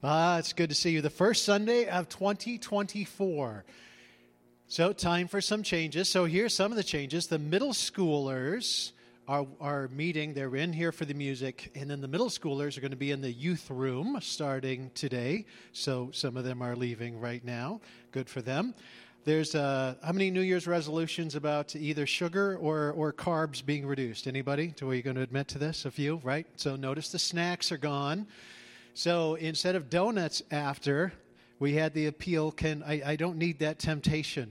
Ah, it's good to see you. The first Sunday of 2024. So, time for some changes. So, here's some of the changes. The middle schoolers are, are meeting, they're in here for the music, and then the middle schoolers are going to be in the youth room starting today. So, some of them are leaving right now. Good for them. There's uh, how many New Year's resolutions about either sugar or, or carbs being reduced? Anybody? Are you going to admit to this? A few, right? So, notice the snacks are gone. So instead of donuts after, we had the appeal can I, I don't need that temptation.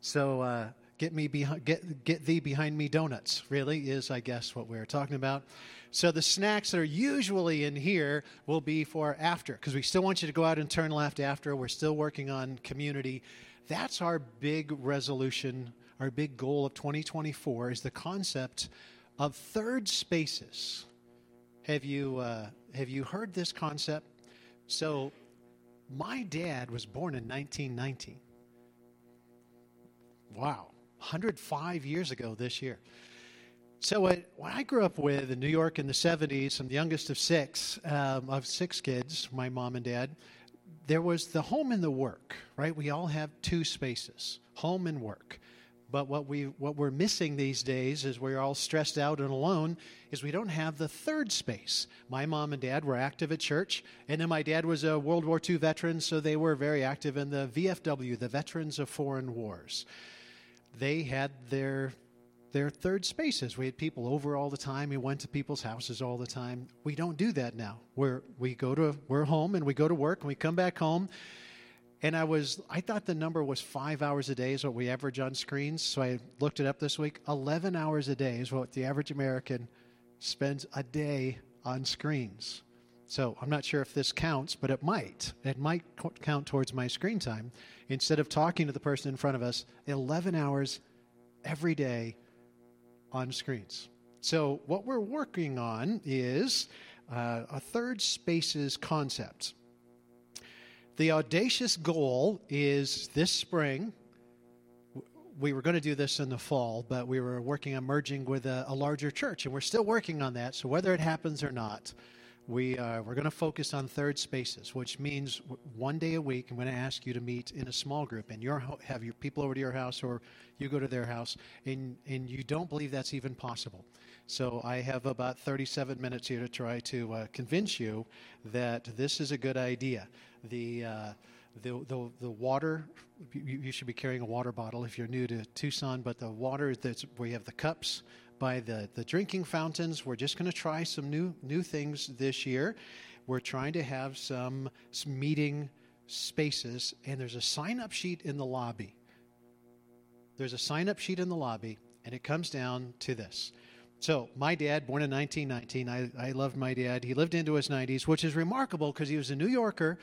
So uh, get me behind get get thee behind me donuts really is I guess what we are talking about. So the snacks that are usually in here will be for after because we still want you to go out and turn left after. We're still working on community. That's our big resolution, our big goal of 2024 is the concept of third spaces. Have you uh, have you heard this concept? So, my dad was born in 1919. Wow, 105 years ago this year. So, what I grew up with in New York in the 70s, I'm the youngest of six, um, of six kids, my mom and dad. There was the home and the work, right? We all have two spaces, home and work. But what we what we're missing these days is we're all stressed out and alone is we don't have the third space. My mom and dad were active at church, and then my dad was a World War II veteran, so they were very active in the VFW, the Veterans of Foreign Wars. They had their their third spaces. We had people over all the time. We went to people's houses all the time. We don't do that now. We're we go to we're home and we go to work and we come back home and I was, I thought the number was five hours a day is what we average on screens. So I looked it up this week. 11 hours a day is what the average American spends a day on screens. So I'm not sure if this counts, but it might. It might count towards my screen time. Instead of talking to the person in front of us, 11 hours every day on screens. So what we're working on is uh, a third spaces concept. The audacious goal is this spring. We were going to do this in the fall, but we were working on merging with a, a larger church, and we're still working on that. So whether it happens or not, we uh, we're going to focus on third spaces, which means one day a week. I'm going to ask you to meet in a small group, and your have your people over to your house, or you go to their house, and and you don't believe that's even possible. So I have about 37 minutes here to try to uh, convince you that this is a good idea. The, uh, the, the, the water, you, you, should be carrying a water bottle if you're new to Tucson, but the water, that's, we have the cups by the, the drinking fountains. We're just going to try some new, new things this year. We're trying to have some, some meeting spaces, and there's a sign up sheet in the lobby. There's a sign up sheet in the lobby, and it comes down to this so, my dad, born in 1919, I, I loved my dad. He lived into his 90s, which is remarkable because he was a New Yorker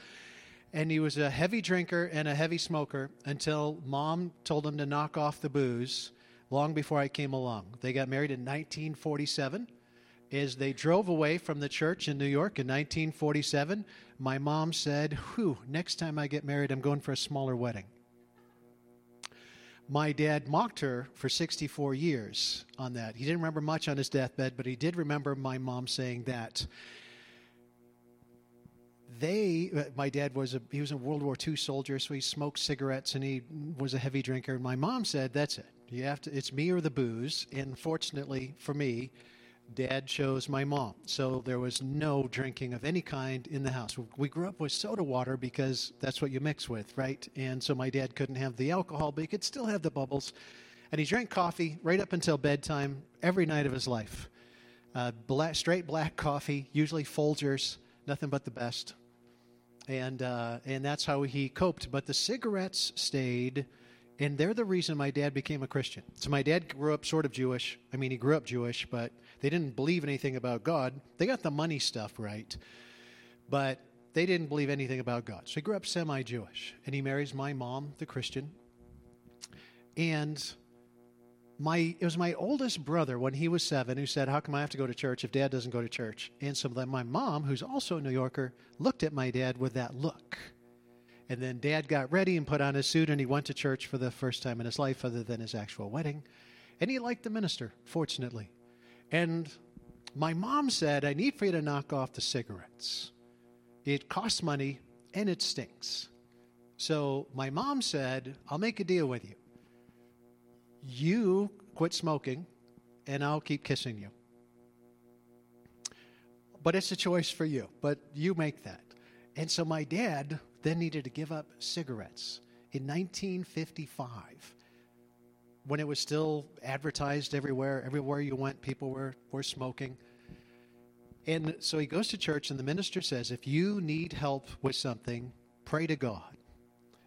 and he was a heavy drinker and a heavy smoker until mom told him to knock off the booze long before I came along. They got married in 1947. As they drove away from the church in New York in 1947, my mom said, Whew, next time I get married, I'm going for a smaller wedding my dad mocked her for 64 years on that. He didn't remember much on his deathbed, but he did remember my mom saying that. They, my dad was a, he was a World War II soldier, so he smoked cigarettes and he was a heavy drinker. My mom said, "That's it. You have to. It's me or the booze." And fortunately for me, dad chose my mom. So there was no drinking of any kind in the house. We grew up with soda water because that's what you mix with, right? And so my dad couldn't have the alcohol, but he could still have the bubbles. And he drank coffee right up until bedtime every night of his life. Uh, black, straight black coffee, usually Folgers, nothing but the best. And, uh, and that's how he coped. But the cigarettes stayed and they're the reason my dad became a Christian. So my dad grew up sort of Jewish. I mean, he grew up Jewish, but they didn't believe anything about God. They got the money stuff right, but they didn't believe anything about God. So he grew up semi Jewish, and he marries my mom, the Christian. And my it was my oldest brother when he was seven who said, "How come I have to go to church if Dad doesn't go to church?" And so my mom, who's also a New Yorker, looked at my dad with that look. And then Dad got ready and put on his suit, and he went to church for the first time in his life, other than his actual wedding. And he liked the minister, fortunately. And my mom said, I need for you to knock off the cigarettes. it costs money and it stinks. So my mom said, I'll make a deal with you. You quit smoking, and I'll keep kissing you. But it's a choice for you, but you make that. And so my dad then needed to give up cigarettes in 1955 when it was still advertised everywhere. Everywhere you went, people were, were smoking. And so he goes to church, and the minister says, If you need help with something, pray to God.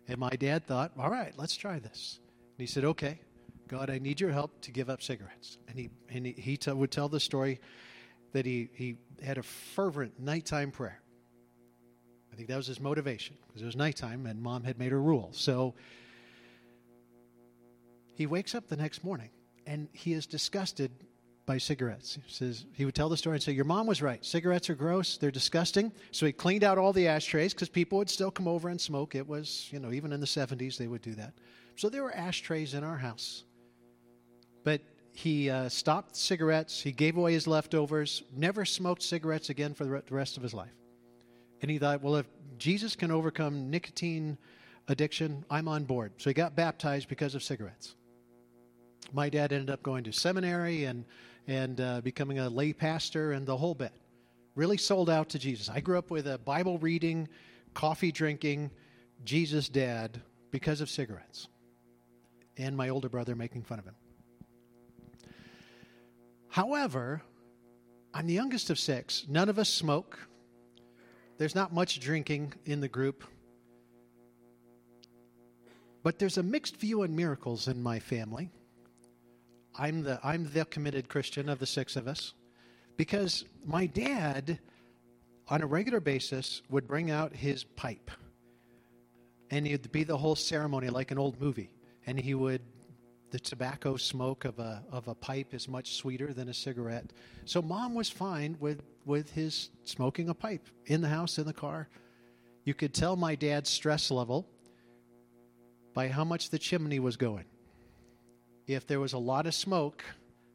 And my dad thought, All right, let's try this. And he said, Okay, God, I need your help to give up cigarettes. And he, and he, t- would tell the story that he, he had a fervent nighttime prayer. I think that was his motivation because it was nighttime and mom had made her rule. So he wakes up the next morning and he is disgusted by cigarettes. He says he would tell the story and say, "Your mom was right. Cigarettes are gross. They're disgusting." So he cleaned out all the ashtrays because people would still come over and smoke. It was, you know, even in the 70s they would do that. So there were ashtrays in our house. But he uh, stopped cigarettes. He gave away his leftovers. Never smoked cigarettes again for the rest of his life. And he thought, well, if Jesus can overcome nicotine addiction, I'm on board. So he got baptized because of cigarettes. My dad ended up going to seminary and and uh, becoming a lay pastor and the whole bit. Really sold out to Jesus. I grew up with a Bible reading, coffee drinking, Jesus dad because of cigarettes, and my older brother making fun of him. However, I'm the youngest of six. None of us smoke. There's not much drinking in the group. But there's a mixed view on miracles in my family. I'm the I'm the committed Christian of the six of us because my dad on a regular basis would bring out his pipe and it'd be the whole ceremony like an old movie and he would the tobacco smoke of a of a pipe is much sweeter than a cigarette so mom was fine with with his smoking a pipe in the house in the car you could tell my dad's stress level by how much the chimney was going if there was a lot of smoke,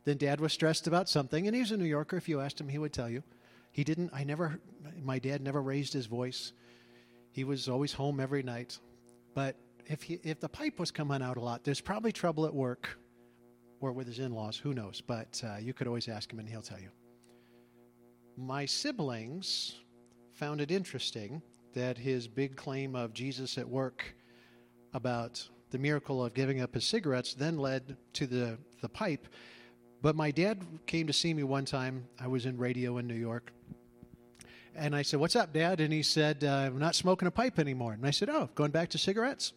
then dad was stressed about something. And he was a New Yorker. If you asked him, he would tell you. He didn't, I never, my dad never raised his voice. He was always home every night. But if, he, if the pipe was coming out a lot, there's probably trouble at work or with his in laws. Who knows? But uh, you could always ask him and he'll tell you. My siblings found it interesting that his big claim of Jesus at work about the miracle of giving up his cigarettes then led to the, the pipe. But my dad came to see me one time. I was in radio in New York. And I said, What's up, Dad? And he said, uh, I'm not smoking a pipe anymore. And I said, Oh, going back to cigarettes?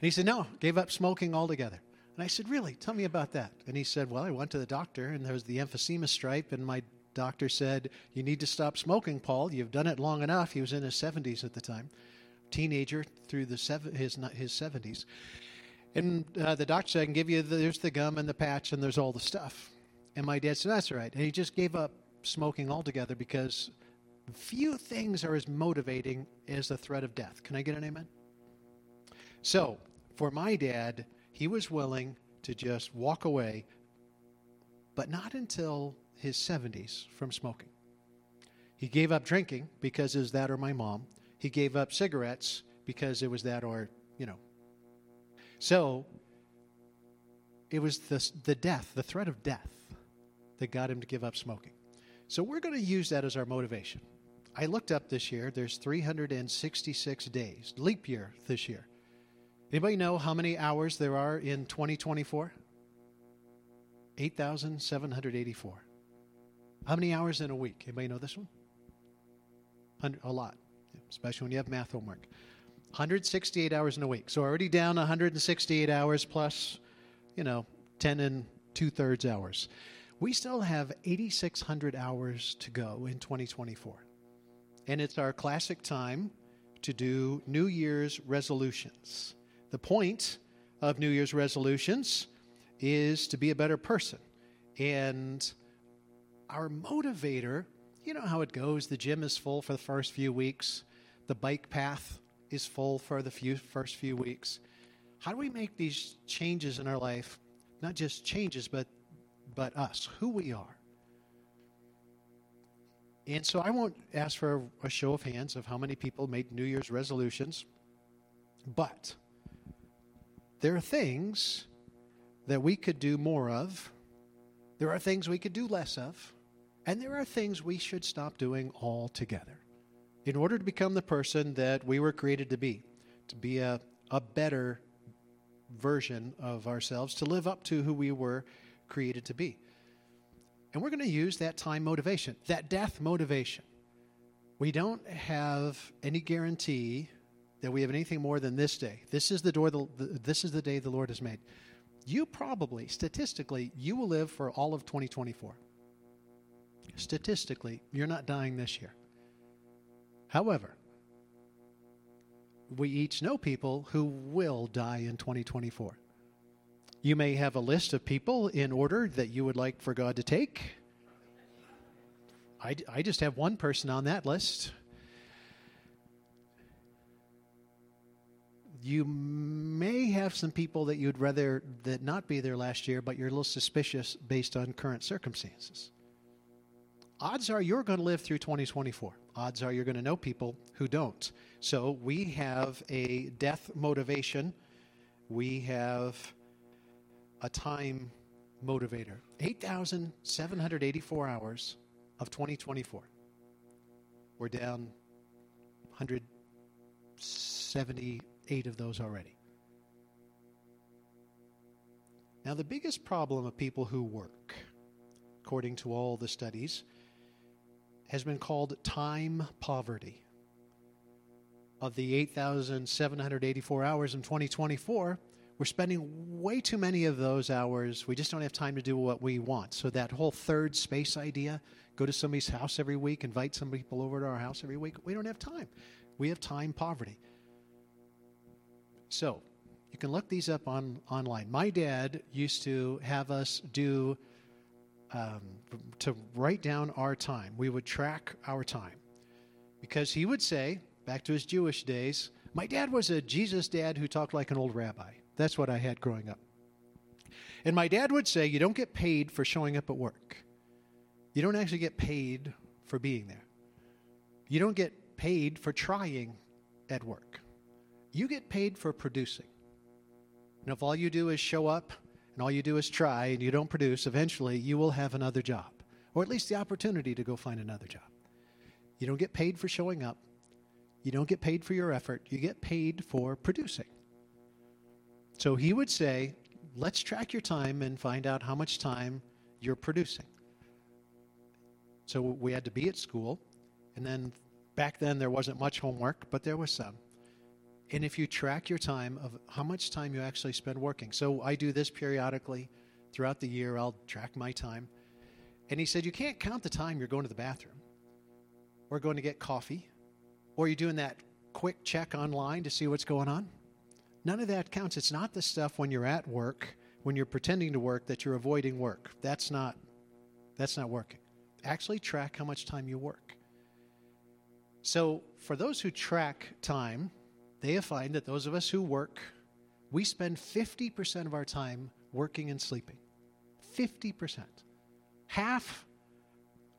And he said, No, gave up smoking altogether. And I said, Really? Tell me about that. And he said, Well, I went to the doctor, and there was the emphysema stripe, and my doctor said, You need to stop smoking, Paul. You've done it long enough. He was in his 70s at the time teenager through the seven, his his 70s. And uh, the doctor said, I can give you the, there's the gum and the patch and there's all the stuff. And my dad said, that's all right. And he just gave up smoking altogether because few things are as motivating as the threat of death. Can I get an amen? So, for my dad, he was willing to just walk away, but not until his 70s from smoking. He gave up drinking because it was that or my mom he gave up cigarettes because it was that or, you know. So it was the, the death, the threat of death, that got him to give up smoking. So we're going to use that as our motivation. I looked up this year, there's 366 days, leap year this year. Anybody know how many hours there are in 2024? 8,784. How many hours in a week? Anybody know this one? A lot especially when you have math homework. 168 hours in a week. So already down 168 hours plus, you know, 10 and two thirds hours. We still have 8,600 hours to go in 2024. And it's our classic time to do New Year's resolutions. The point of New Year's resolutions is to be a better person. And our motivator, you know how it goes. The gym is full for the first few weeks the bike path is full for the few, first few weeks. How do we make these changes in our life, not just changes, but, but us, who we are? And so I won't ask for a show of hands of how many people made New Year's resolutions, but there are things that we could do more of, there are things we could do less of, and there are things we should stop doing altogether in order to become the person that we were created to be, to be a, a better version of ourselves, to live up to who we were created to be. And we're going to use that time motivation, that death motivation. We don't have any guarantee that we have anything more than this day. This is the door. The, this is the day the Lord has made. You probably, statistically, you will live for all of 2024. Statistically, you're not dying this year. However, we each know people who will die in 2024. You may have a list of people in order that you would like for God to take. I, I just have one person on that list. You may have some people that you'd rather that not be there last year, but you're a little suspicious based on current circumstances. Odds are you're going to live through 2024. Odds are you're going to know people who don't. So we have a death motivation. We have a time motivator 8,784 hours of 2024. We're down 178 of those already. Now, the biggest problem of people who work, according to all the studies, has been called time poverty. Of the 8,784 hours in 2024, we're spending way too many of those hours. We just don't have time to do what we want. So, that whole third space idea go to somebody's house every week, invite some people over to our house every week we don't have time. We have time poverty. So, you can look these up on online. My dad used to have us do um, to write down our time. We would track our time because he would say, back to his Jewish days, my dad was a Jesus dad who talked like an old rabbi. That's what I had growing up. And my dad would say, You don't get paid for showing up at work. You don't actually get paid for being there. You don't get paid for trying at work. You get paid for producing. And if all you do is show up and all you do is try and you don't produce, eventually you will have another job, or at least the opportunity to go find another job. You don't get paid for showing up. You don't get paid for your effort. You get paid for producing. So he would say, let's track your time and find out how much time you're producing. So we had to be at school, and then back then there wasn't much homework, but there was some. And if you track your time of how much time you actually spend working. So I do this periodically throughout the year, I'll track my time. And he said, You can't count the time you're going to the bathroom, or going to get coffee, or you're doing that quick check online to see what's going on. None of that counts. It's not the stuff when you're at work, when you're pretending to work, that you're avoiding work. That's not, that's not working. Actually, track how much time you work. So, for those who track time, they find that those of us who work, we spend 50% of our time working and sleeping. 50%. Half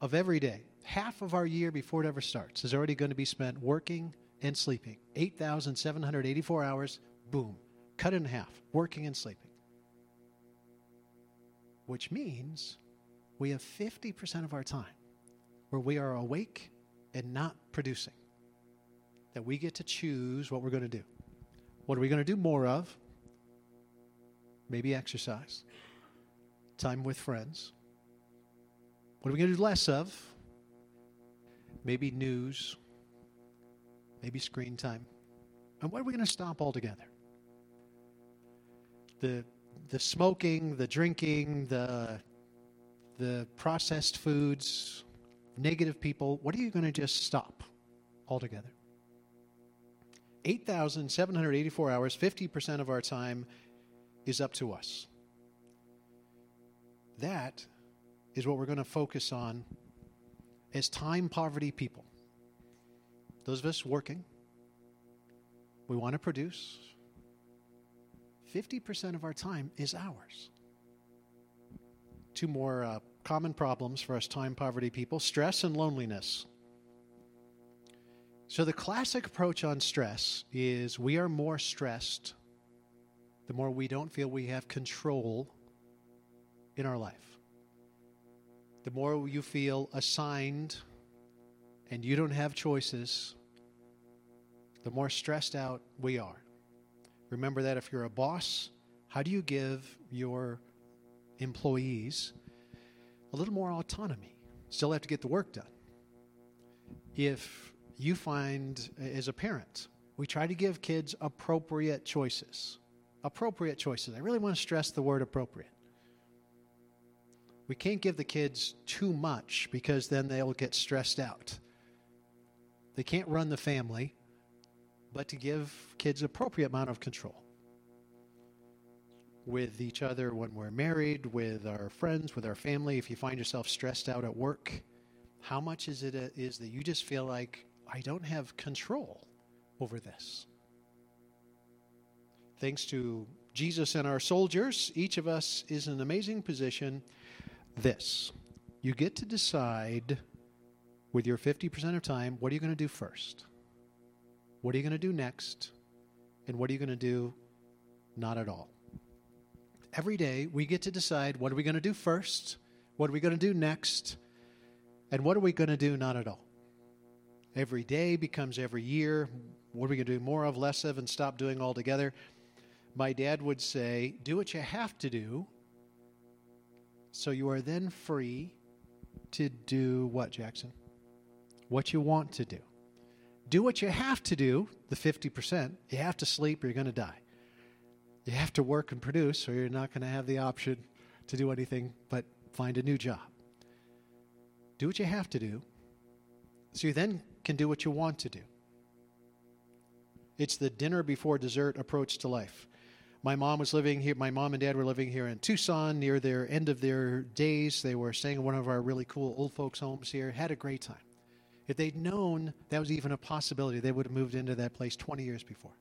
of every day, half of our year before it ever starts, is already going to be spent working and sleeping. 8,784 hours boom, cut in half, working and sleeping. Which means we have 50% of our time where we are awake and not producing. That we get to choose what we're going to do. What are we going to do more of? Maybe exercise, time with friends. What are we going to do less of? Maybe news, maybe screen time. And what are we going to stop altogether? the the smoking, the drinking, the the processed foods, negative people, what are you going to just stop altogether? 8,784 hours, 50% of our time is up to us. That is what we're going to focus on as time poverty people. Those of us working, we want to produce, 50% of our time is ours. Two more uh, common problems for us time poverty people stress and loneliness. So, the classic approach on stress is we are more stressed the more we don't feel we have control in our life. The more you feel assigned and you don't have choices, the more stressed out we are. Remember that if you're a boss, how do you give your employees a little more autonomy? Still have to get the work done. If you find, as a parent, we try to give kids appropriate choices. Appropriate choices. I really want to stress the word appropriate. We can't give the kids too much because then they'll get stressed out. They can't run the family, but to give kids appropriate amount of control with each other when we're married, with our friends, with our family. If you find yourself stressed out at work, how much is it a, is that you just feel like I don't have control over this? Thanks to Jesus and our soldiers, each of us is in an amazing position. This you get to decide with your 50% of time what are you going to do first? What are you going to do next? And what are you going to do not at all? Every day we get to decide what are we going to do first? What are we going to do next? And what are we going to do not at all? Every day becomes every year. What are we going to do more of, less of, and stop doing altogether? My dad would say, Do what you have to do, so you are then free to do what, Jackson? What you want to do do what you have to do, the 50%. You have to sleep or you're going to die. You have to work and produce or you're not going to have the option to do anything but find a new job. Do what you have to do so you then can do what you want to do. It's the dinner before dessert approach to life. My mom was living here, my mom and dad were living here in Tucson near their end of their days. They were staying in one of our really cool old folks' homes here, had a great time. If they'd known that was even a possibility, they would have moved into that place 20 years before.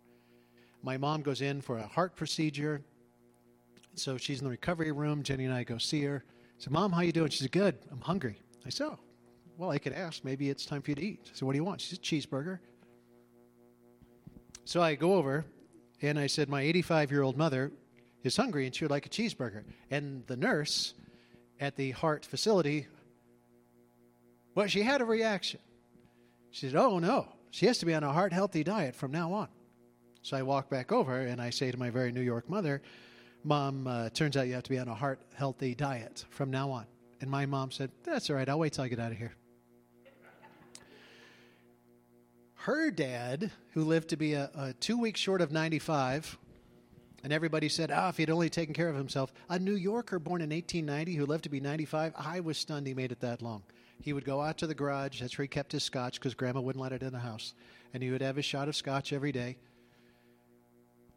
My mom goes in for a heart procedure. So she's in the recovery room. Jenny and I go see her. I said, Mom, how you doing? She said, Good. I'm hungry. I said, Oh, well, I could ask. Maybe it's time for you to eat. So what do you want? She said, Cheeseburger. So I go over and I said, My 85 year old mother is hungry and she would like a cheeseburger. And the nurse at the heart facility, well, she had a reaction. She said, Oh, no. She has to be on a heart healthy diet from now on. So I walk back over and I say to my very New York mother, Mom, uh, turns out you have to be on a heart healthy diet from now on. And my mom said, That's all right. I'll wait till I get out of here. Her dad, who lived to be a, a two weeks short of 95, and everybody said, ah, if he'd only taken care of himself. A New Yorker born in 1890 who lived to be 95, I was stunned he made it that long. He would go out to the garage. That's where he kept his scotch because grandma wouldn't let it in the house. And he would have his shot of scotch every day.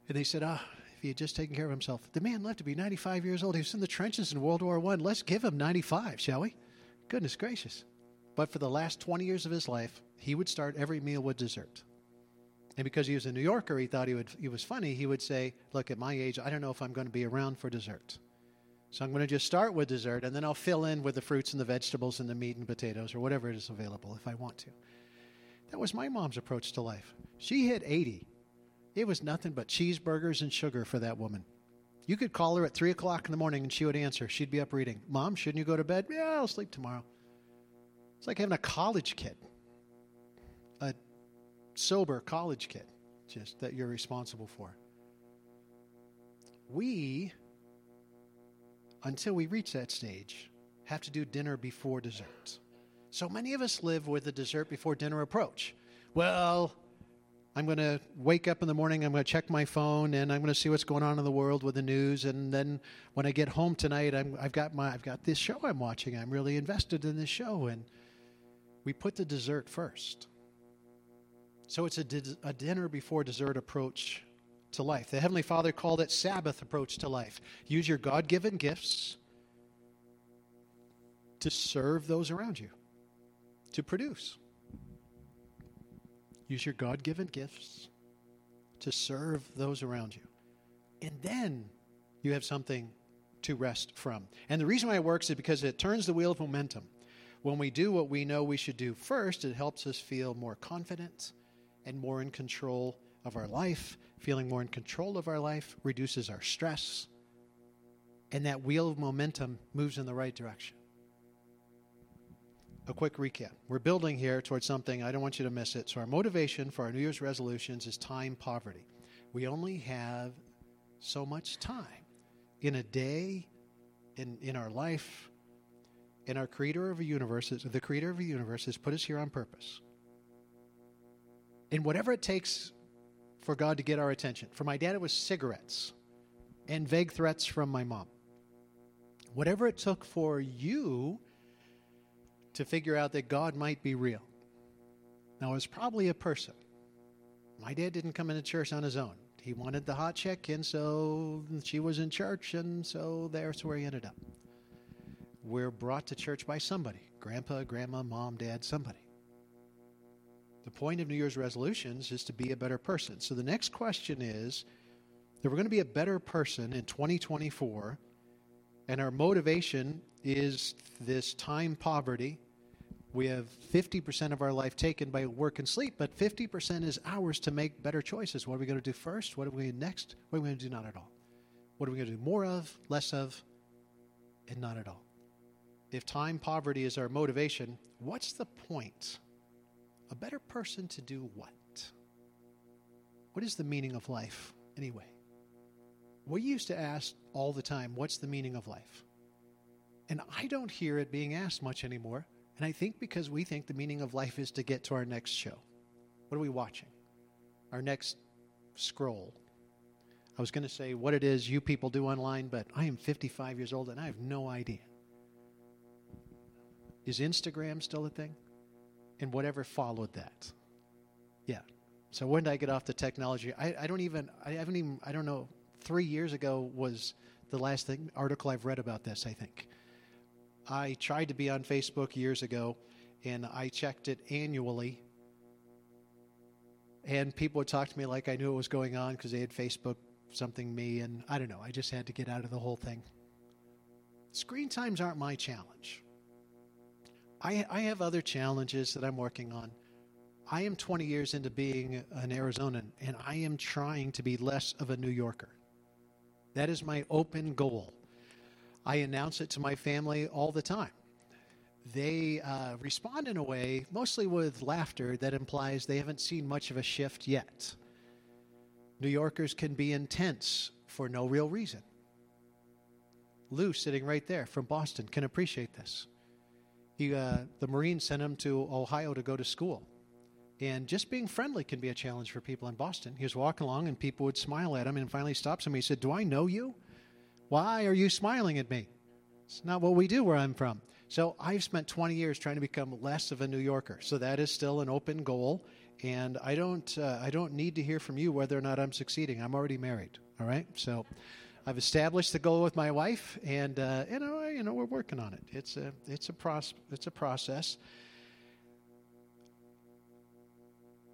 And they said, ah, if he had just taken care of himself. The man lived to be 95 years old. He was in the trenches in World War I. Let's give him 95, shall we? Goodness gracious. But for the last 20 years of his life, he would start every meal with dessert. And because he was a New Yorker, he thought he, would, he was funny. He would say, Look, at my age, I don't know if I'm going to be around for dessert. So I'm going to just start with dessert, and then I'll fill in with the fruits and the vegetables and the meat and potatoes or whatever is available if I want to. That was my mom's approach to life. She hit 80. It was nothing but cheeseburgers and sugar for that woman. You could call her at 3 o'clock in the morning and she would answer. She'd be up reading. Mom, shouldn't you go to bed? Yeah, I'll sleep tomorrow. It's like having a college kid, a sober college kid, just that you're responsible for. We until we reach that stage, have to do dinner before dessert. So many of us live with the dessert before dinner approach. Well, I'm going to wake up in the morning, I'm going to check my phone, and I'm going to see what's going on in the world with the news. And then when I get home tonight, i have got my, I've got this show I'm watching. I'm really invested in this show. And we put the dessert first. So it's a, a dinner before dessert approach to life. The Heavenly Father called it Sabbath approach to life. Use your God given gifts to serve those around you, to produce. Use your God given gifts to serve those around you. And then you have something to rest from. And the reason why it works is because it turns the wheel of momentum. When we do what we know we should do first, it helps us feel more confident and more in control of our life. Feeling more in control of our life reduces our stress, and that wheel of momentum moves in the right direction. A quick recap. We're building here towards something, I don't want you to miss it. So, our motivation for our New Year's resolutions is time poverty. We only have so much time in a day, in, in our life, and our creator of the universe, the creator of the universe has put us here on purpose. And whatever it takes for God to get our attention. For my dad, it was cigarettes and vague threats from my mom. Whatever it took for you to figure out that God might be real. Now, it was probably a person. My dad didn't come into church on his own. He wanted the hot chick, and so she was in church, and so there's where he ended up. We're brought to church by somebody grandpa, grandma, mom, dad, somebody. The point of New Year's resolutions is to be a better person. So the next question is that we're going to be a better person in 2024, and our motivation is this time poverty. We have 50% of our life taken by work and sleep, but 50% is ours to make better choices. What are we going to do first? What are we going to do next? What are we going to do not at all? What are we going to do more of, less of, and not at all? If time poverty is our motivation, what's the point? A better person to do what? What is the meaning of life, anyway? We used to ask all the time, what's the meaning of life? And I don't hear it being asked much anymore. And I think because we think the meaning of life is to get to our next show. What are we watching? Our next scroll. I was going to say what it is you people do online, but I am 55 years old and I have no idea. Is Instagram still a thing? And whatever followed that. Yeah. So when did I get off the technology? I, I don't even, I haven't even, I don't know, three years ago was the last thing, article I've read about this, I think. I tried to be on Facebook years ago, and I checked it annually. And people would talk to me like I knew what was going on because they had Facebook something me, and I don't know. I just had to get out of the whole thing. Screen times aren't my challenge. I, I have other challenges that I'm working on. I am 20 years into being an Arizonan, and I am trying to be less of a New Yorker. That is my open goal. I announce it to my family all the time. They uh, respond in a way, mostly with laughter, that implies they haven't seen much of a shift yet. New Yorkers can be intense for no real reason. Lou, sitting right there from Boston, can appreciate this he, uh, the Marines sent him to Ohio to go to school. And just being friendly can be a challenge for people in Boston. He was walking along and people would smile at him and finally stops him. He said, Do I know you? Why are you smiling at me? It's not what we do where I'm from. So I've spent 20 years trying to become less of a New Yorker. So that is still an open goal. And I don't, uh, I don't need to hear from you whether or not I'm succeeding. I'm already married. All right. So I've established the goal with my wife, and uh, you know, you know, we're working on it. It's a it's a. It's a process.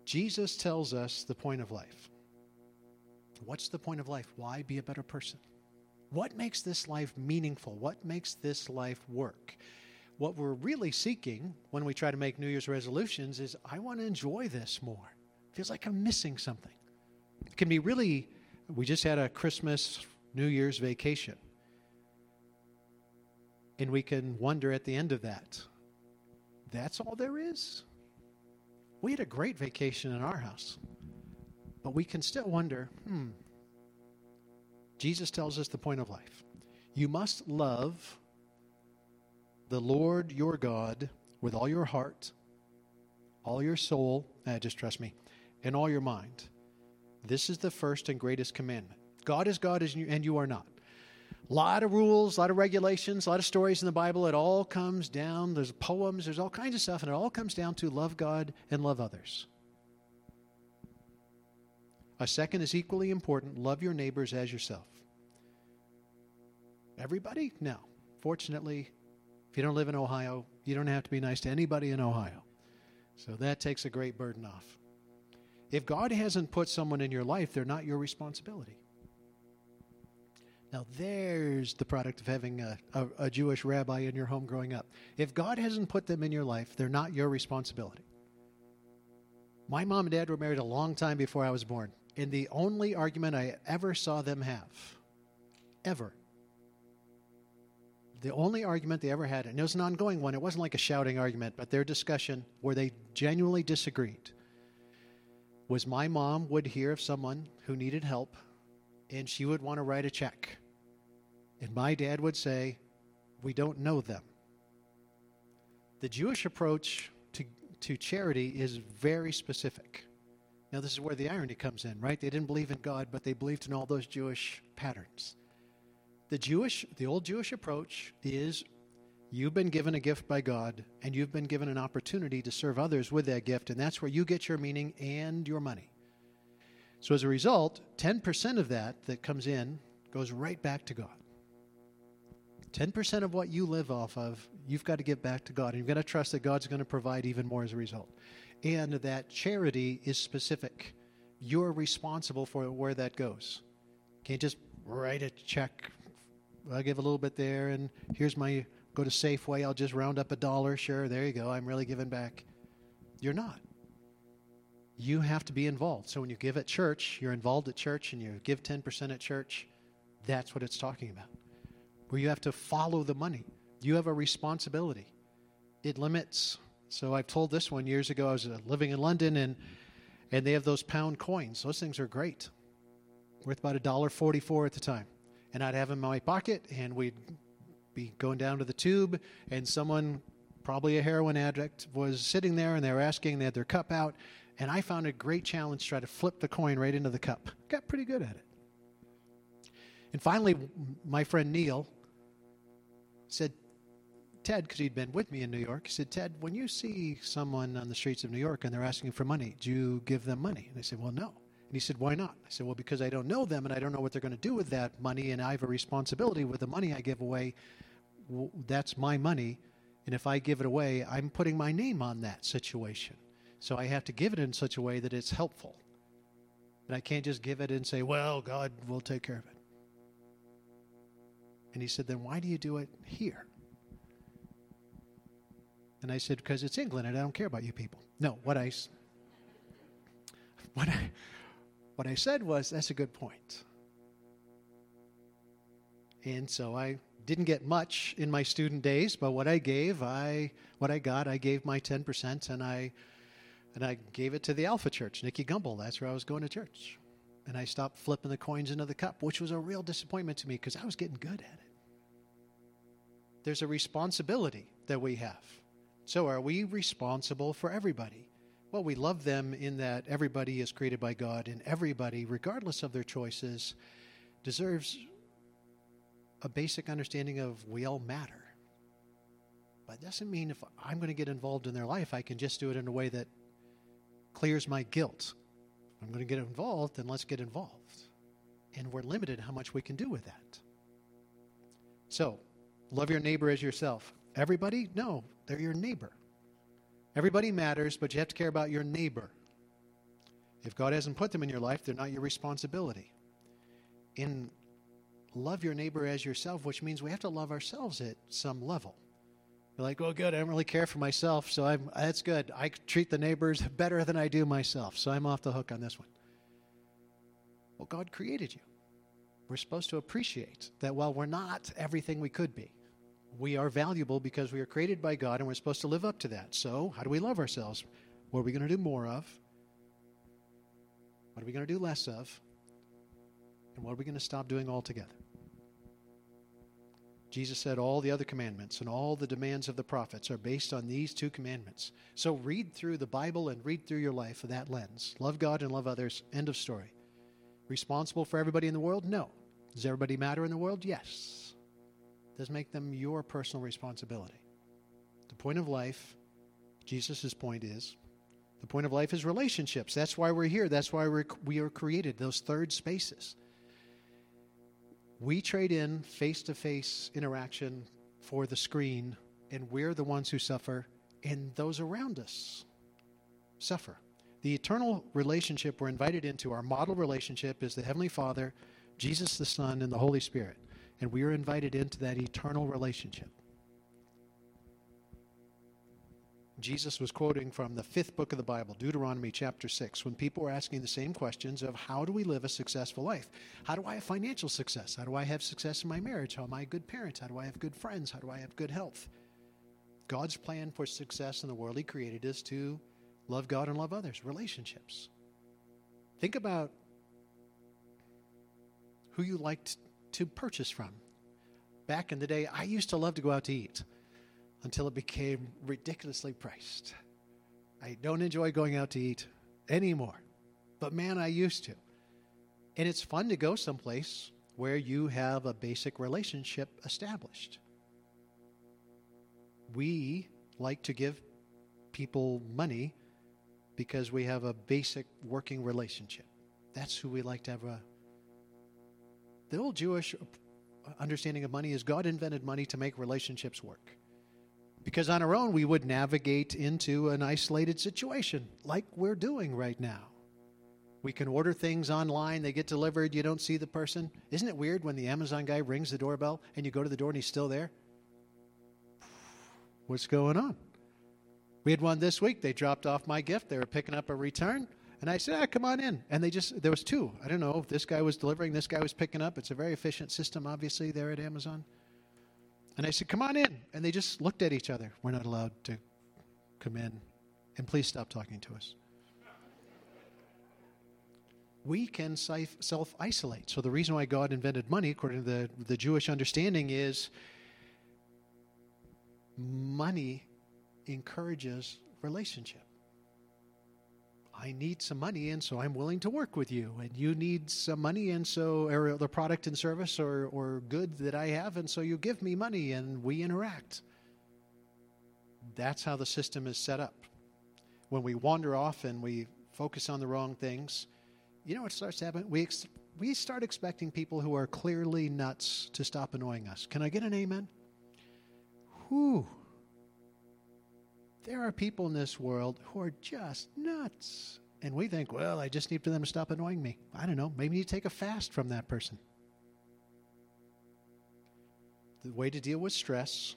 Jesus tells us the point of life. What's the point of life? Why be a better person? What makes this life meaningful? What makes this life work? What we're really seeking when we try to make New Year's resolutions is I want to enjoy this more. feels like I'm missing something. It can be really, we just had a Christmas New Year's vacation. And we can wonder at the end of that, that's all there is? We had a great vacation in our house, but we can still wonder hmm, Jesus tells us the point of life. You must love the Lord your God with all your heart, all your soul, eh, just trust me, and all your mind. This is the first and greatest commandment. God is God and you are not. A lot of rules, a lot of regulations, a lot of stories in the Bible. It all comes down, there's poems, there's all kinds of stuff, and it all comes down to love God and love others. A second is equally important love your neighbors as yourself. Everybody? No. Fortunately, if you don't live in Ohio, you don't have to be nice to anybody in Ohio. So that takes a great burden off. If God hasn't put someone in your life, they're not your responsibility. Now, there's the product of having a, a, a, Jewish rabbi in your home growing up. If God hasn't put them in your life, they're not your responsibility. My mom and dad were married a long time before I was born, and the only argument I ever saw them have, ever, the only argument they ever had, and it was an ongoing one, it wasn't like a shouting argument, but their discussion where they genuinely disagreed, was my mom would hear of someone who needed help and she would want to write a check. And my dad would say, We don't know them. The Jewish approach to, to charity is very specific. Now, this is where the irony comes in, right? They didn't believe in God, but they believed in all those Jewish patterns. The Jewish, the old Jewish approach is you've been given a gift by God, and you've been given an opportunity to serve others with that gift, and that's where you get your meaning and your money. So as a result, 10% of that that comes in goes right back to God. 10% of what you live off of, you've got to give back to God. And you've got to trust that God's going to provide even more as a result. And that charity is specific. You're responsible for where that goes. Can't just write a check. I'll give a little bit there, and here's my go to Safeway. I'll just round up a dollar. Sure, there you go. I'm really giving back. You're not you have to be involved. So when you give at church, you're involved at church and you give 10% at church, that's what it's talking about. Where you have to follow the money. You have a responsibility. It limits. So I've told this one years ago. I was uh, living in London and and they have those pound coins. Those things are great. Worth about a dollar forty-four at the time. And I'd have them in my pocket and we'd be going down to the tube and someone probably a heroin addict was sitting there and they were asking they had their cup out and I found a great challenge to try to flip the coin right into the cup. Got pretty good at it. And finally, my friend Neil said, Ted, because he'd been with me in New York, he said, Ted, when you see someone on the streets of New York and they're asking for money, do you give them money? And I said, Well, no. And he said, Why not? I said, Well, because I don't know them and I don't know what they're going to do with that money, and I have a responsibility with the money I give away. That's my money. And if I give it away, I'm putting my name on that situation. So I have to give it in such a way that it's helpful. And I can't just give it and say, well, God will take care of it. And he said, then why do you do it here? And I said, because it's England and I don't care about you people. No, what I, what I, what I said was, that's a good point. And so I didn't get much in my student days, but what I gave, I what I got, I gave my 10% and I and I gave it to the Alpha Church, Nicky Gumbel. That's where I was going to church. And I stopped flipping the coins into the cup, which was a real disappointment to me because I was getting good at it. There's a responsibility that we have. So, are we responsible for everybody? Well, we love them in that everybody is created by God, and everybody, regardless of their choices, deserves a basic understanding of we all matter. But it doesn't mean if I'm going to get involved in their life, I can just do it in a way that clears my guilt. I'm going to get involved, then let's get involved. And we're limited how much we can do with that. So, love your neighbor as yourself. Everybody? No, they're your neighbor. Everybody matters, but you have to care about your neighbor. If God hasn't put them in your life, they're not your responsibility. In love your neighbor as yourself, which means we have to love ourselves at some level. You're like, well, good. I don't really care for myself, so I'm, that's good. I treat the neighbors better than I do myself, so I'm off the hook on this one. Well, God created you. We're supposed to appreciate that while we're not everything we could be, we are valuable because we are created by God and we're supposed to live up to that. So, how do we love ourselves? What are we going to do more of? What are we going to do less of? And what are we going to stop doing altogether? Jesus said all the other commandments and all the demands of the prophets are based on these two commandments. So read through the Bible and read through your life with that lens. Love God and love others. End of story. Responsible for everybody in the world? No. Does everybody matter in the world? Yes. Does make them your personal responsibility. The point of life, Jesus' point is, the point of life is relationships. That's why we're here. That's why we're, we are created, those third spaces. We trade in face to face interaction for the screen, and we're the ones who suffer, and those around us suffer. The eternal relationship we're invited into, our model relationship, is the Heavenly Father Jesus the Son and the Holy Spirit. And we are invited into that eternal relationship. Jesus was quoting from the fifth book of the Bible, Deuteronomy chapter 6, when people were asking the same questions of how do we live a successful life? How do I have financial success? How do I have success in my marriage? How am I a good parent? How do I have good friends? How do I have good health? God's plan for success in the world He created is to love God and love others, relationships. Think about who you liked to purchase from. Back in the day, I used to love to go out to eat until it became ridiculously priced. I don't enjoy going out to eat anymore. But man, I used to. And it's fun to go someplace where you have a basic relationship established. We like to give people money because we have a basic working relationship. That's who we like to have a. The old Jewish understanding of money is God invented money to make relationships work. Because on our own, we would navigate into an isolated situation like we're doing right now. We can order things online, they get delivered, you don't see the person. Isn't it weird when the Amazon guy rings the doorbell and you go to the door and he's still there? What's going on? We had one this week. They dropped off my gift. They were picking up a return. And I said, ah, come on in. And they just, there was two. I don't know if this guy was delivering, this guy was picking up. It's a very efficient system, obviously, there at Amazon. And I said, Come on in. And they just looked at each other. We're not allowed to come in. And please stop talking to us. We can self isolate. So, the reason why God invented money, according to the, the Jewish understanding, is money encourages relationship. I need some money, and so I'm willing to work with you. And you need some money, and so, or the product and service or, or good that I have, and so you give me money and we interact. That's how the system is set up. When we wander off and we focus on the wrong things, you know what starts to happen? We, ex- we start expecting people who are clearly nuts to stop annoying us. Can I get an amen? Whew. There are people in this world who are just nuts. And we think, well, I just need for them to stop annoying me. I don't know. Maybe you take a fast from that person. The way to deal with stress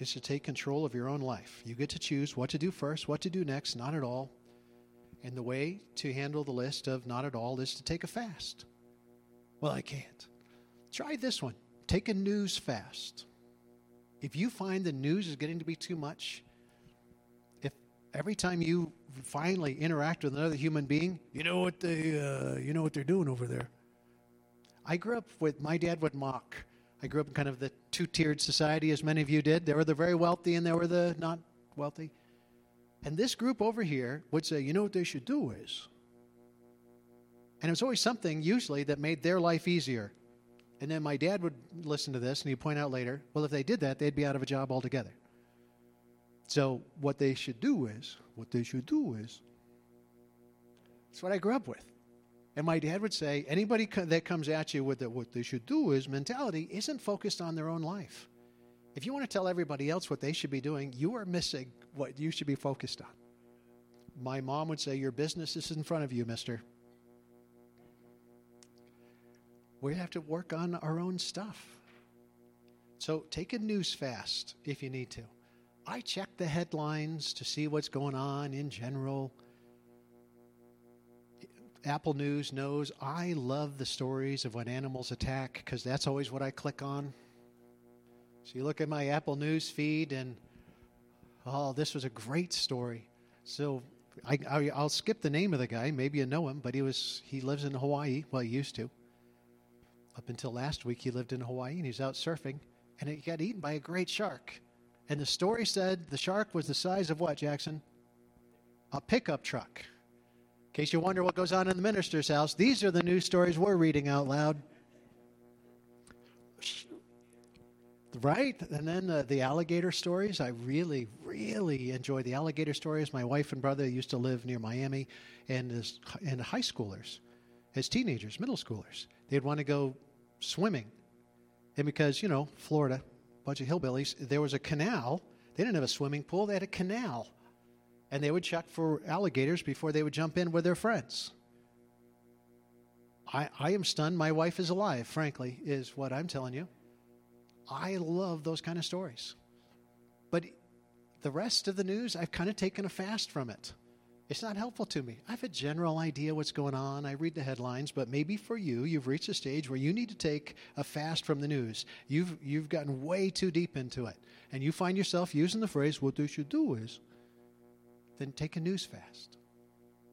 is to take control of your own life. You get to choose what to do first, what to do next, not at all. And the way to handle the list of not at all is to take a fast. Well, I can't. Try this one take a news fast. If you find the news is getting to be too much, every time you finally interact with another human being, you know what they, uh, you know what they're doing over there. I grew up with my dad would mock. I grew up in kind of the two-tiered society, as many of you did. There were the very wealthy, and there were the not wealthy. And this group over here would say, you know what they should do is. And it was always something, usually, that made their life easier. And then my dad would listen to this, and he'd point out later, well, if they did that, they'd be out of a job altogether. So what they should do is, what they should do is, that's what I grew up with. And my dad would say, anybody that comes at you with the, what they should do is mentality isn't focused on their own life. If you want to tell everybody else what they should be doing, you are missing what you should be focused on. My mom would say, Your business is in front of you, mister. We have to work on our own stuff. So take a news fast if you need to. I check the headlines to see what's going on in general. Apple News knows I love the stories of when animals attack because that's always what I click on. So you look at my Apple News feed, and oh, this was a great story. So I, I, will skip the name of the guy. Maybe you know him, but he was he lives in Hawaii. Well, he used to. Up until last week, he lived in Hawaii and he's out surfing, and he got eaten by a great shark. And the story said the shark was the size of what, Jackson? A pickup truck. In case you wonder what goes on in the minister's house, these are the news stories we're reading out loud. Right? And then uh, the alligator stories. I really, really enjoy the alligator stories. My wife and brother used to live near Miami, and as and high schoolers, as teenagers, middle schoolers, they'd want to go swimming. And because, you know, Florida, bunch of hillbillies, there was a canal. They didn't have a swimming pool, they had a canal. And they would check for alligators before they would jump in with their friends. I, I am stunned my wife is alive, frankly, is what I'm telling you. I love those kind of stories. But the rest of the news, I've kind of taken a fast from it. It's not helpful to me. I have a general idea what's going on. I read the headlines, but maybe for you, you've reached a stage where you need to take a fast from the news. You've you've gotten way too deep into it, and you find yourself using the phrase, "What they should do is," then take a news fast.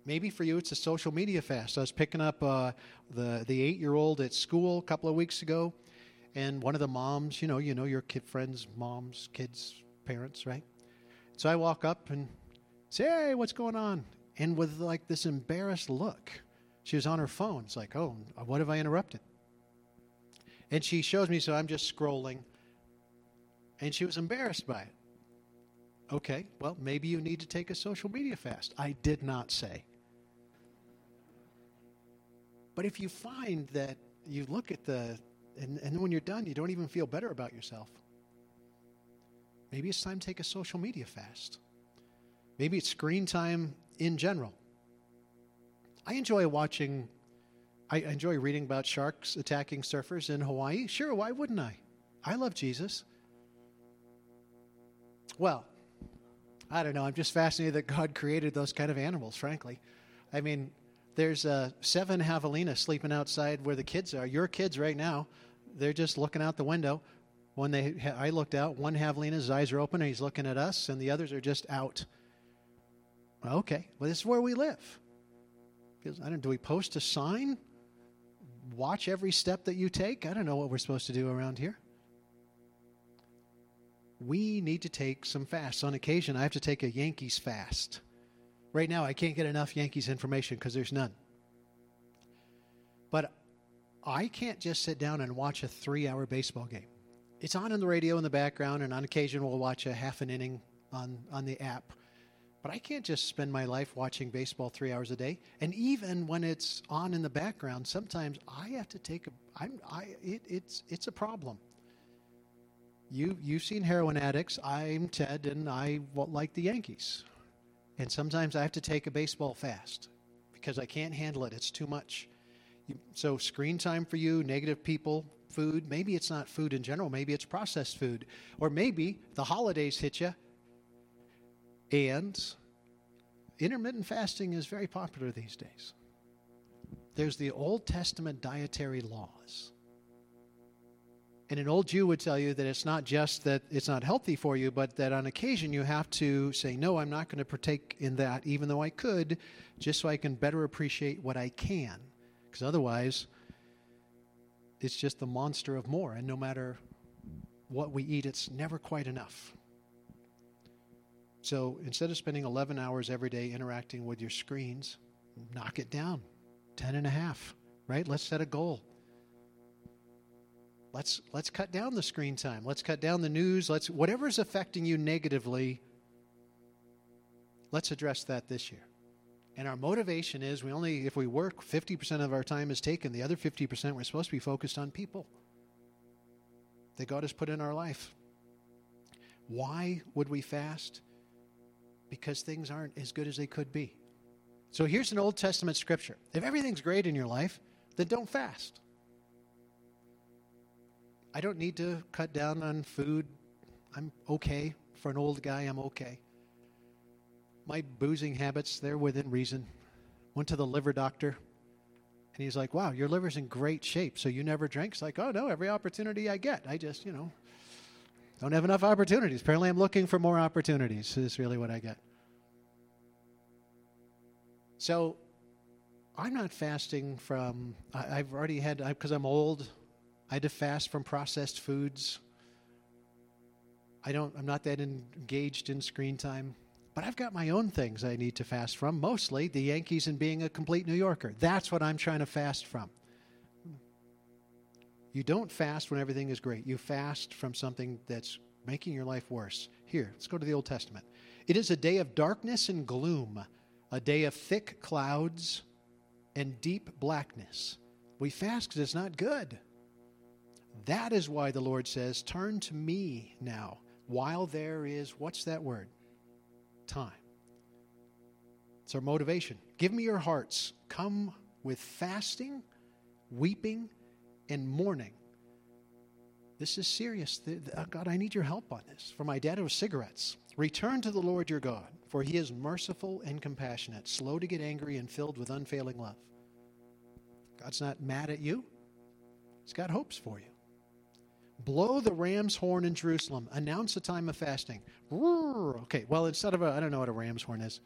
Maybe for you, it's a social media fast. I was picking up uh, the the eight year old at school a couple of weeks ago, and one of the moms, you know, you know your kid friends, moms, kids, parents, right? So I walk up and say, hey, what's going on? And with like this embarrassed look, she was on her phone. It's like, oh, what have I interrupted? And she shows me, so I'm just scrolling. And she was embarrassed by it. Okay, well, maybe you need to take a social media fast. I did not say. But if you find that you look at the, and, and when you're done, you don't even feel better about yourself, maybe it's time to take a social media fast. Maybe it's screen time in general. I enjoy watching, I enjoy reading about sharks attacking surfers in Hawaii. Sure, why wouldn't I? I love Jesus. Well, I don't know. I'm just fascinated that God created those kind of animals, frankly. I mean, there's uh, seven javelina sleeping outside where the kids are. Your kids right now, they're just looking out the window. When they, I looked out, one javelina's eyes are open and he's looking at us, and the others are just out. Okay, well, this is where we live. Because I don't. Do we post a sign? Watch every step that you take. I don't know what we're supposed to do around here. We need to take some fasts. On occasion, I have to take a Yankees fast. Right now, I can't get enough Yankees information because there's none. But I can't just sit down and watch a three hour baseball game. It's on in the radio in the background, and on occasion, we'll watch a half an inning on, on the app but I can't just spend my life watching baseball three hours a day. And even when it's on in the background, sometimes I have to take a. I'm. I. It, it's. It's a problem. You. You've seen heroin addicts. I'm Ted, and I like the Yankees. And sometimes I have to take a baseball fast because I can't handle it. It's too much. So screen time for you, negative people, food. Maybe it's not food in general. Maybe it's processed food, or maybe the holidays hit you and intermittent fasting is very popular these days. There's the Old Testament dietary laws. And an old Jew would tell you that it's not just that it's not healthy for you, but that on occasion you have to say, No, I'm not going to partake in that, even though I could, just so I can better appreciate what I can. Because otherwise, it's just the monster of more. And no matter what we eat, it's never quite enough. So instead of spending 11 hours every day interacting with your screens, knock it down 10 and a half, right? Let's set a goal. Let's, let's cut down the screen time. Let's cut down the news. Let's, whatever's affecting you negatively, let's address that this year. And our motivation is we only, if we work, 50% of our time is taken. The other 50% we're supposed to be focused on people that God has put in our life. Why would we fast? Because things aren't as good as they could be. So here's an Old Testament scripture. If everything's great in your life, then don't fast. I don't need to cut down on food. I'm okay. For an old guy, I'm okay. My boozing habits, they're within reason. Went to the liver doctor, and he's like, Wow, your liver's in great shape. So you never drink? It's like, Oh, no, every opportunity I get. I just, you know, don't have enough opportunities. Apparently, I'm looking for more opportunities, is really what I get. So, I'm not fasting from, I, have already had, because I'm old, I had to fast from processed foods. I don't, I'm not that engaged in screen time. But I've got my own things I need to fast from, mostly the Yankees and being a complete New Yorker. That's what I'm trying to fast from. You don't fast when everything is great. You fast from something that's making your life worse. Here, let's go to the Old Testament. It is a day of darkness and gloom, a day of thick clouds and deep blackness. We fast because it's not good. That is why the Lord says, Turn to me now, while there is, what's that word? Time. It's our motivation. Give me your hearts. Come with fasting weeping and mourning. This is serious. Uh, God, I need your help on this. For my dad, it was cigarettes. Return to the Lord your God, for he is merciful and compassionate, slow to get angry, and filled with unfailing love. God's not mad at you, He's got hopes for you. Blow the ram's horn in Jerusalem. Announce a time of fasting. Okay, well, instead of a, I don't know what a ram's horn is,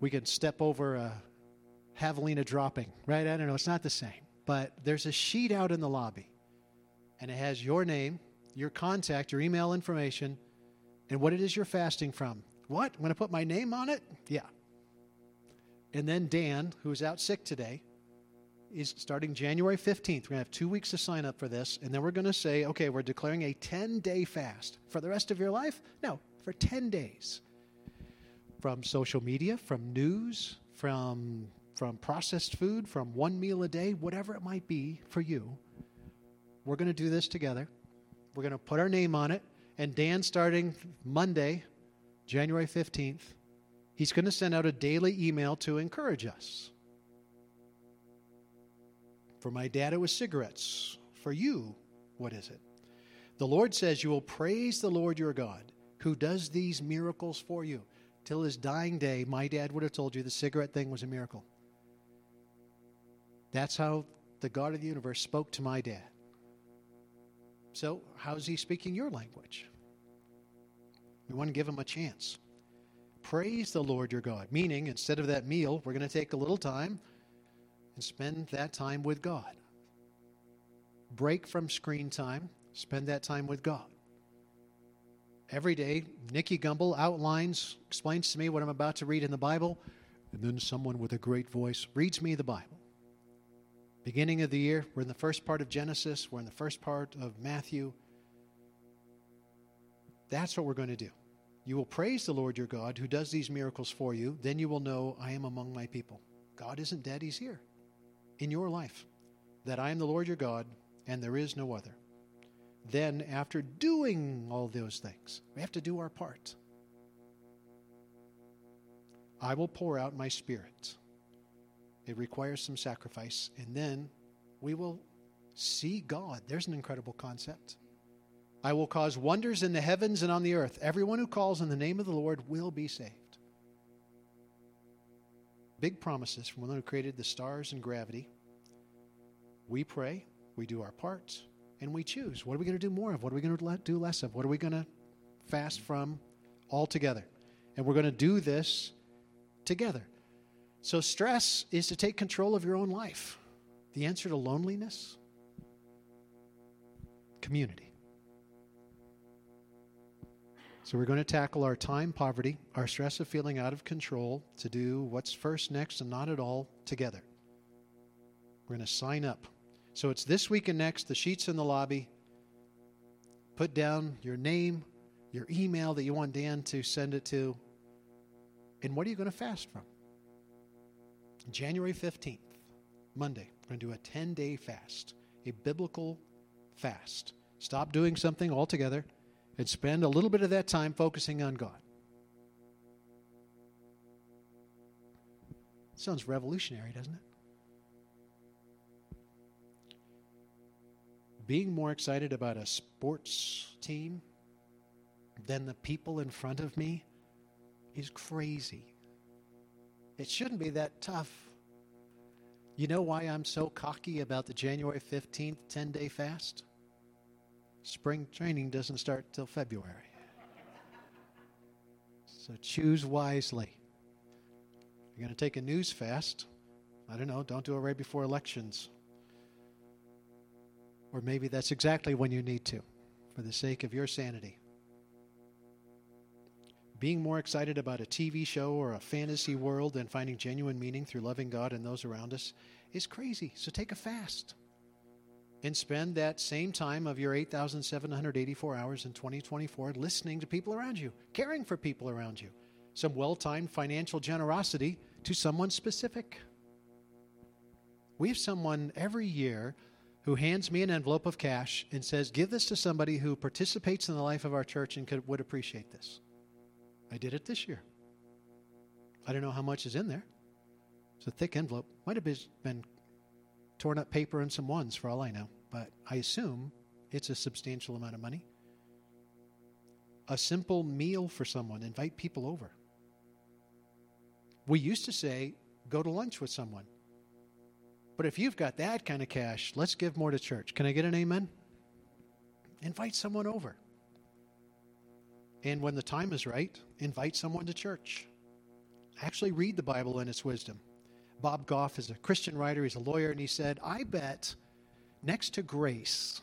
we could step over a javelina dropping, right? I don't know. It's not the same. But there's a sheet out in the lobby, and it has your name, your contact, your email information, and what it is you're fasting from. What? I'm going to put my name on it? Yeah. And then Dan, who's out sick today, is starting January 15th. We're going to have two weeks to sign up for this. And then we're going to say, okay, we're declaring a 10 day fast. For the rest of your life? No, for 10 days. From social media, from news, from, from processed food, from one meal a day, whatever it might be for you. We're going to do this together. We're going to put our name on it. And Dan, starting Monday, January 15th, he's going to send out a daily email to encourage us for my dad, it was cigarettes. For you, what is it? The Lord says, You will praise the Lord your God, who does these miracles for you. Till his dying day, my dad would have told you the cigarette thing was a miracle. That's how the God of the universe spoke to my dad. So, how's he speaking your language? We want to give him a chance. Praise the Lord your God, meaning instead of that meal, we're going to take a little time and spend that time with God. Break from screen time, spend that time with God. Every day, Nicky Gumbel outlines, explains to me what I'm about to read in the Bible, and then someone with a great voice reads me the Bible. Beginning of the year, we're in the first part of Genesis, we're in the first part of Matthew. That's what we're going to do. You will praise the Lord your God who does these miracles for you. Then you will know I am among my people. God isn't dead, He's here in your life that I am the Lord your God and there is no other. Then, after doing all those things, we have to do our part. I will pour out my spirit. It requires some sacrifice, and then we will see God. There's an incredible concept. I will cause wonders in the heavens and on the earth. Everyone who calls in the name of the Lord will be saved big promises from one who created the stars and gravity. We pray, we do our part, and we choose. What are we going to do more of? What are we going to do less of? What are we going to fast from altogether? And we're going to do this together. So, stress is to take control of your own life. The answer to loneliness? Community. So we're going to tackle our time poverty, our stress of feeling out of control to do what's first, next, and not at all together. We're going to sign up. So it's this week and next, the sheets in the lobby. Put down your name, your email that you want Dan to send it to, and what are you going to fast from? January 15th, Monday, we're going to do a 10 day fast, a biblical fast. Stop doing something altogether and spend a little bit of that time focusing on God. Sounds revolutionary, doesn't it? Being more excited about a sports team than the people in front of me is crazy. It shouldn't be that tough. You know why I'm so cocky about the January 15th 10 day fast? Spring training doesn't start till February. So choose wisely. You're going to take a news fast. I don't know, don't do it right before elections. Or maybe that's exactly when you need to, for the sake of your sanity. Being more excited about a TV show or a fantasy world than finding genuine meaning through loving God and those around us is crazy. So take a fast and spend that same time of your 8,784 hours in 2024 listening to people around you, caring for people around you. Some well timed financial generosity to someone specific. We have someone every year who hands me an envelope of cash and says, Give this to somebody who participates in the life of our church and could, would appreciate this. I did it this year. I don't know how much is in there. It's a thick envelope. Might have been torn up paper and some ones for all I know, but I assume it's a substantial amount of money. A simple meal for someone, invite people over. We used to say, go to lunch with someone. But if you've got that kind of cash, let's give more to church. Can I get an amen? Invite someone over. And when the time is right, invite someone to church. Actually, read the Bible and its wisdom. Bob Goff is a Christian writer, he's a lawyer, and he said, I bet next to grace,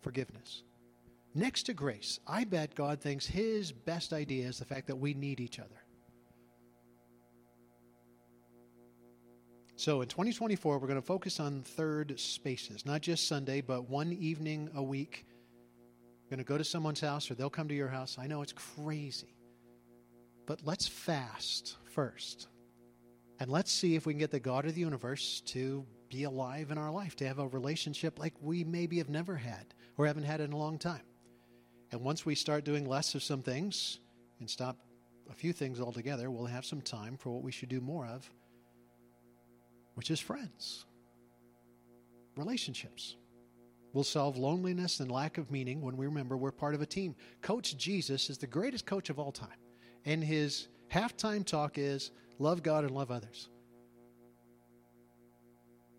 forgiveness, next to grace, I bet God thinks his best idea is the fact that we need each other. So in 2024, we're going to focus on third spaces, not just Sunday, but one evening a week. Going to go to someone's house or they'll come to your house. I know it's crazy. But let's fast first. And let's see if we can get the God of the universe to be alive in our life, to have a relationship like we maybe have never had or haven't had in a long time. And once we start doing less of some things and stop a few things altogether, we'll have some time for what we should do more of which is friends, relationships. We'll solve loneliness and lack of meaning when we remember we're part of a team. Coach Jesus is the greatest coach of all time. And his halftime talk is love God and love others.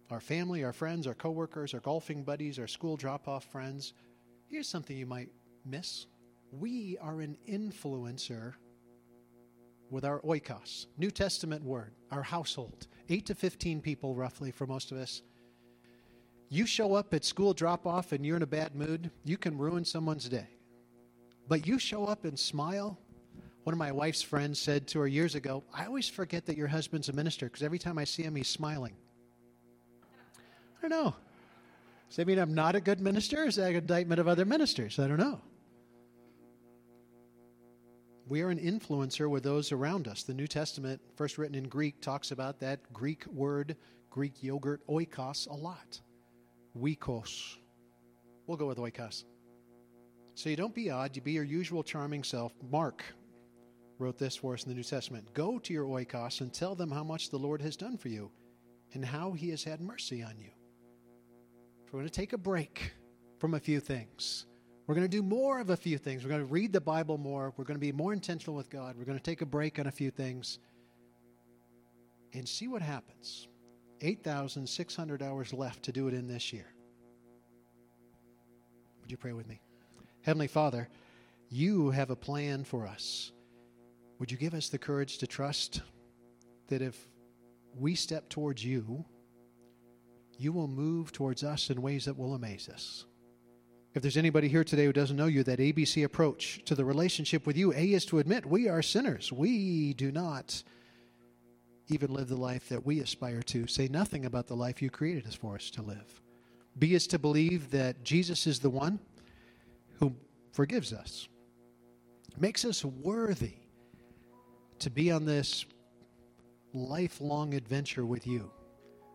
Our family, our friends, our coworkers, our golfing buddies, our school drop off friends. Here's something you might miss we are an influencer with our oikos, New Testament word, our household, 8 to 15 people roughly for most of us. You show up at school drop off and you're in a bad mood, you can ruin someone's day. But you show up and smile. One of my wife's friends said to her years ago, I always forget that your husband's a minister because every time I see him, he's smiling. I don't know. Does that mean I'm not a good minister? Is that an indictment of other ministers? I don't know. We are an influencer with those around us. The New Testament, first written in Greek, talks about that Greek word, Greek yogurt, oikos, a lot. Oikos. We'll go with oikos. So you don't be odd, you be your usual charming self. Mark wrote this for us in the New Testament Go to your oikos and tell them how much the Lord has done for you and how he has had mercy on you. We're going to take a break from a few things. We're going to do more of a few things. We're going to read the Bible more. We're going to be more intentional with God. We're going to take a break on a few things and see what happens. 8,600 hours left to do it in this year. Would you pray with me? Heavenly Father, you have a plan for us. Would you give us the courage to trust that if we step towards you, you will move towards us in ways that will amaze us? If there's anybody here today who doesn't know you, that ABC approach to the relationship with you, A is to admit we are sinners. We do not even live the life that we aspire to. Say nothing about the life you created us for us to live. B is to believe that Jesus is the one who forgives us, makes us worthy to be on this lifelong adventure with you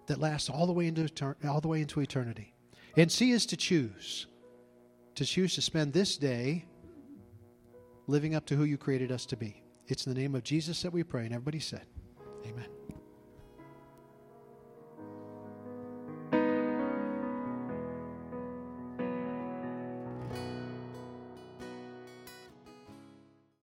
that lasts all the way into all the way into eternity. And C is to choose to choose to spend this day living up to who you created us to be. It's in the name of Jesus that we pray. And everybody said, Amen.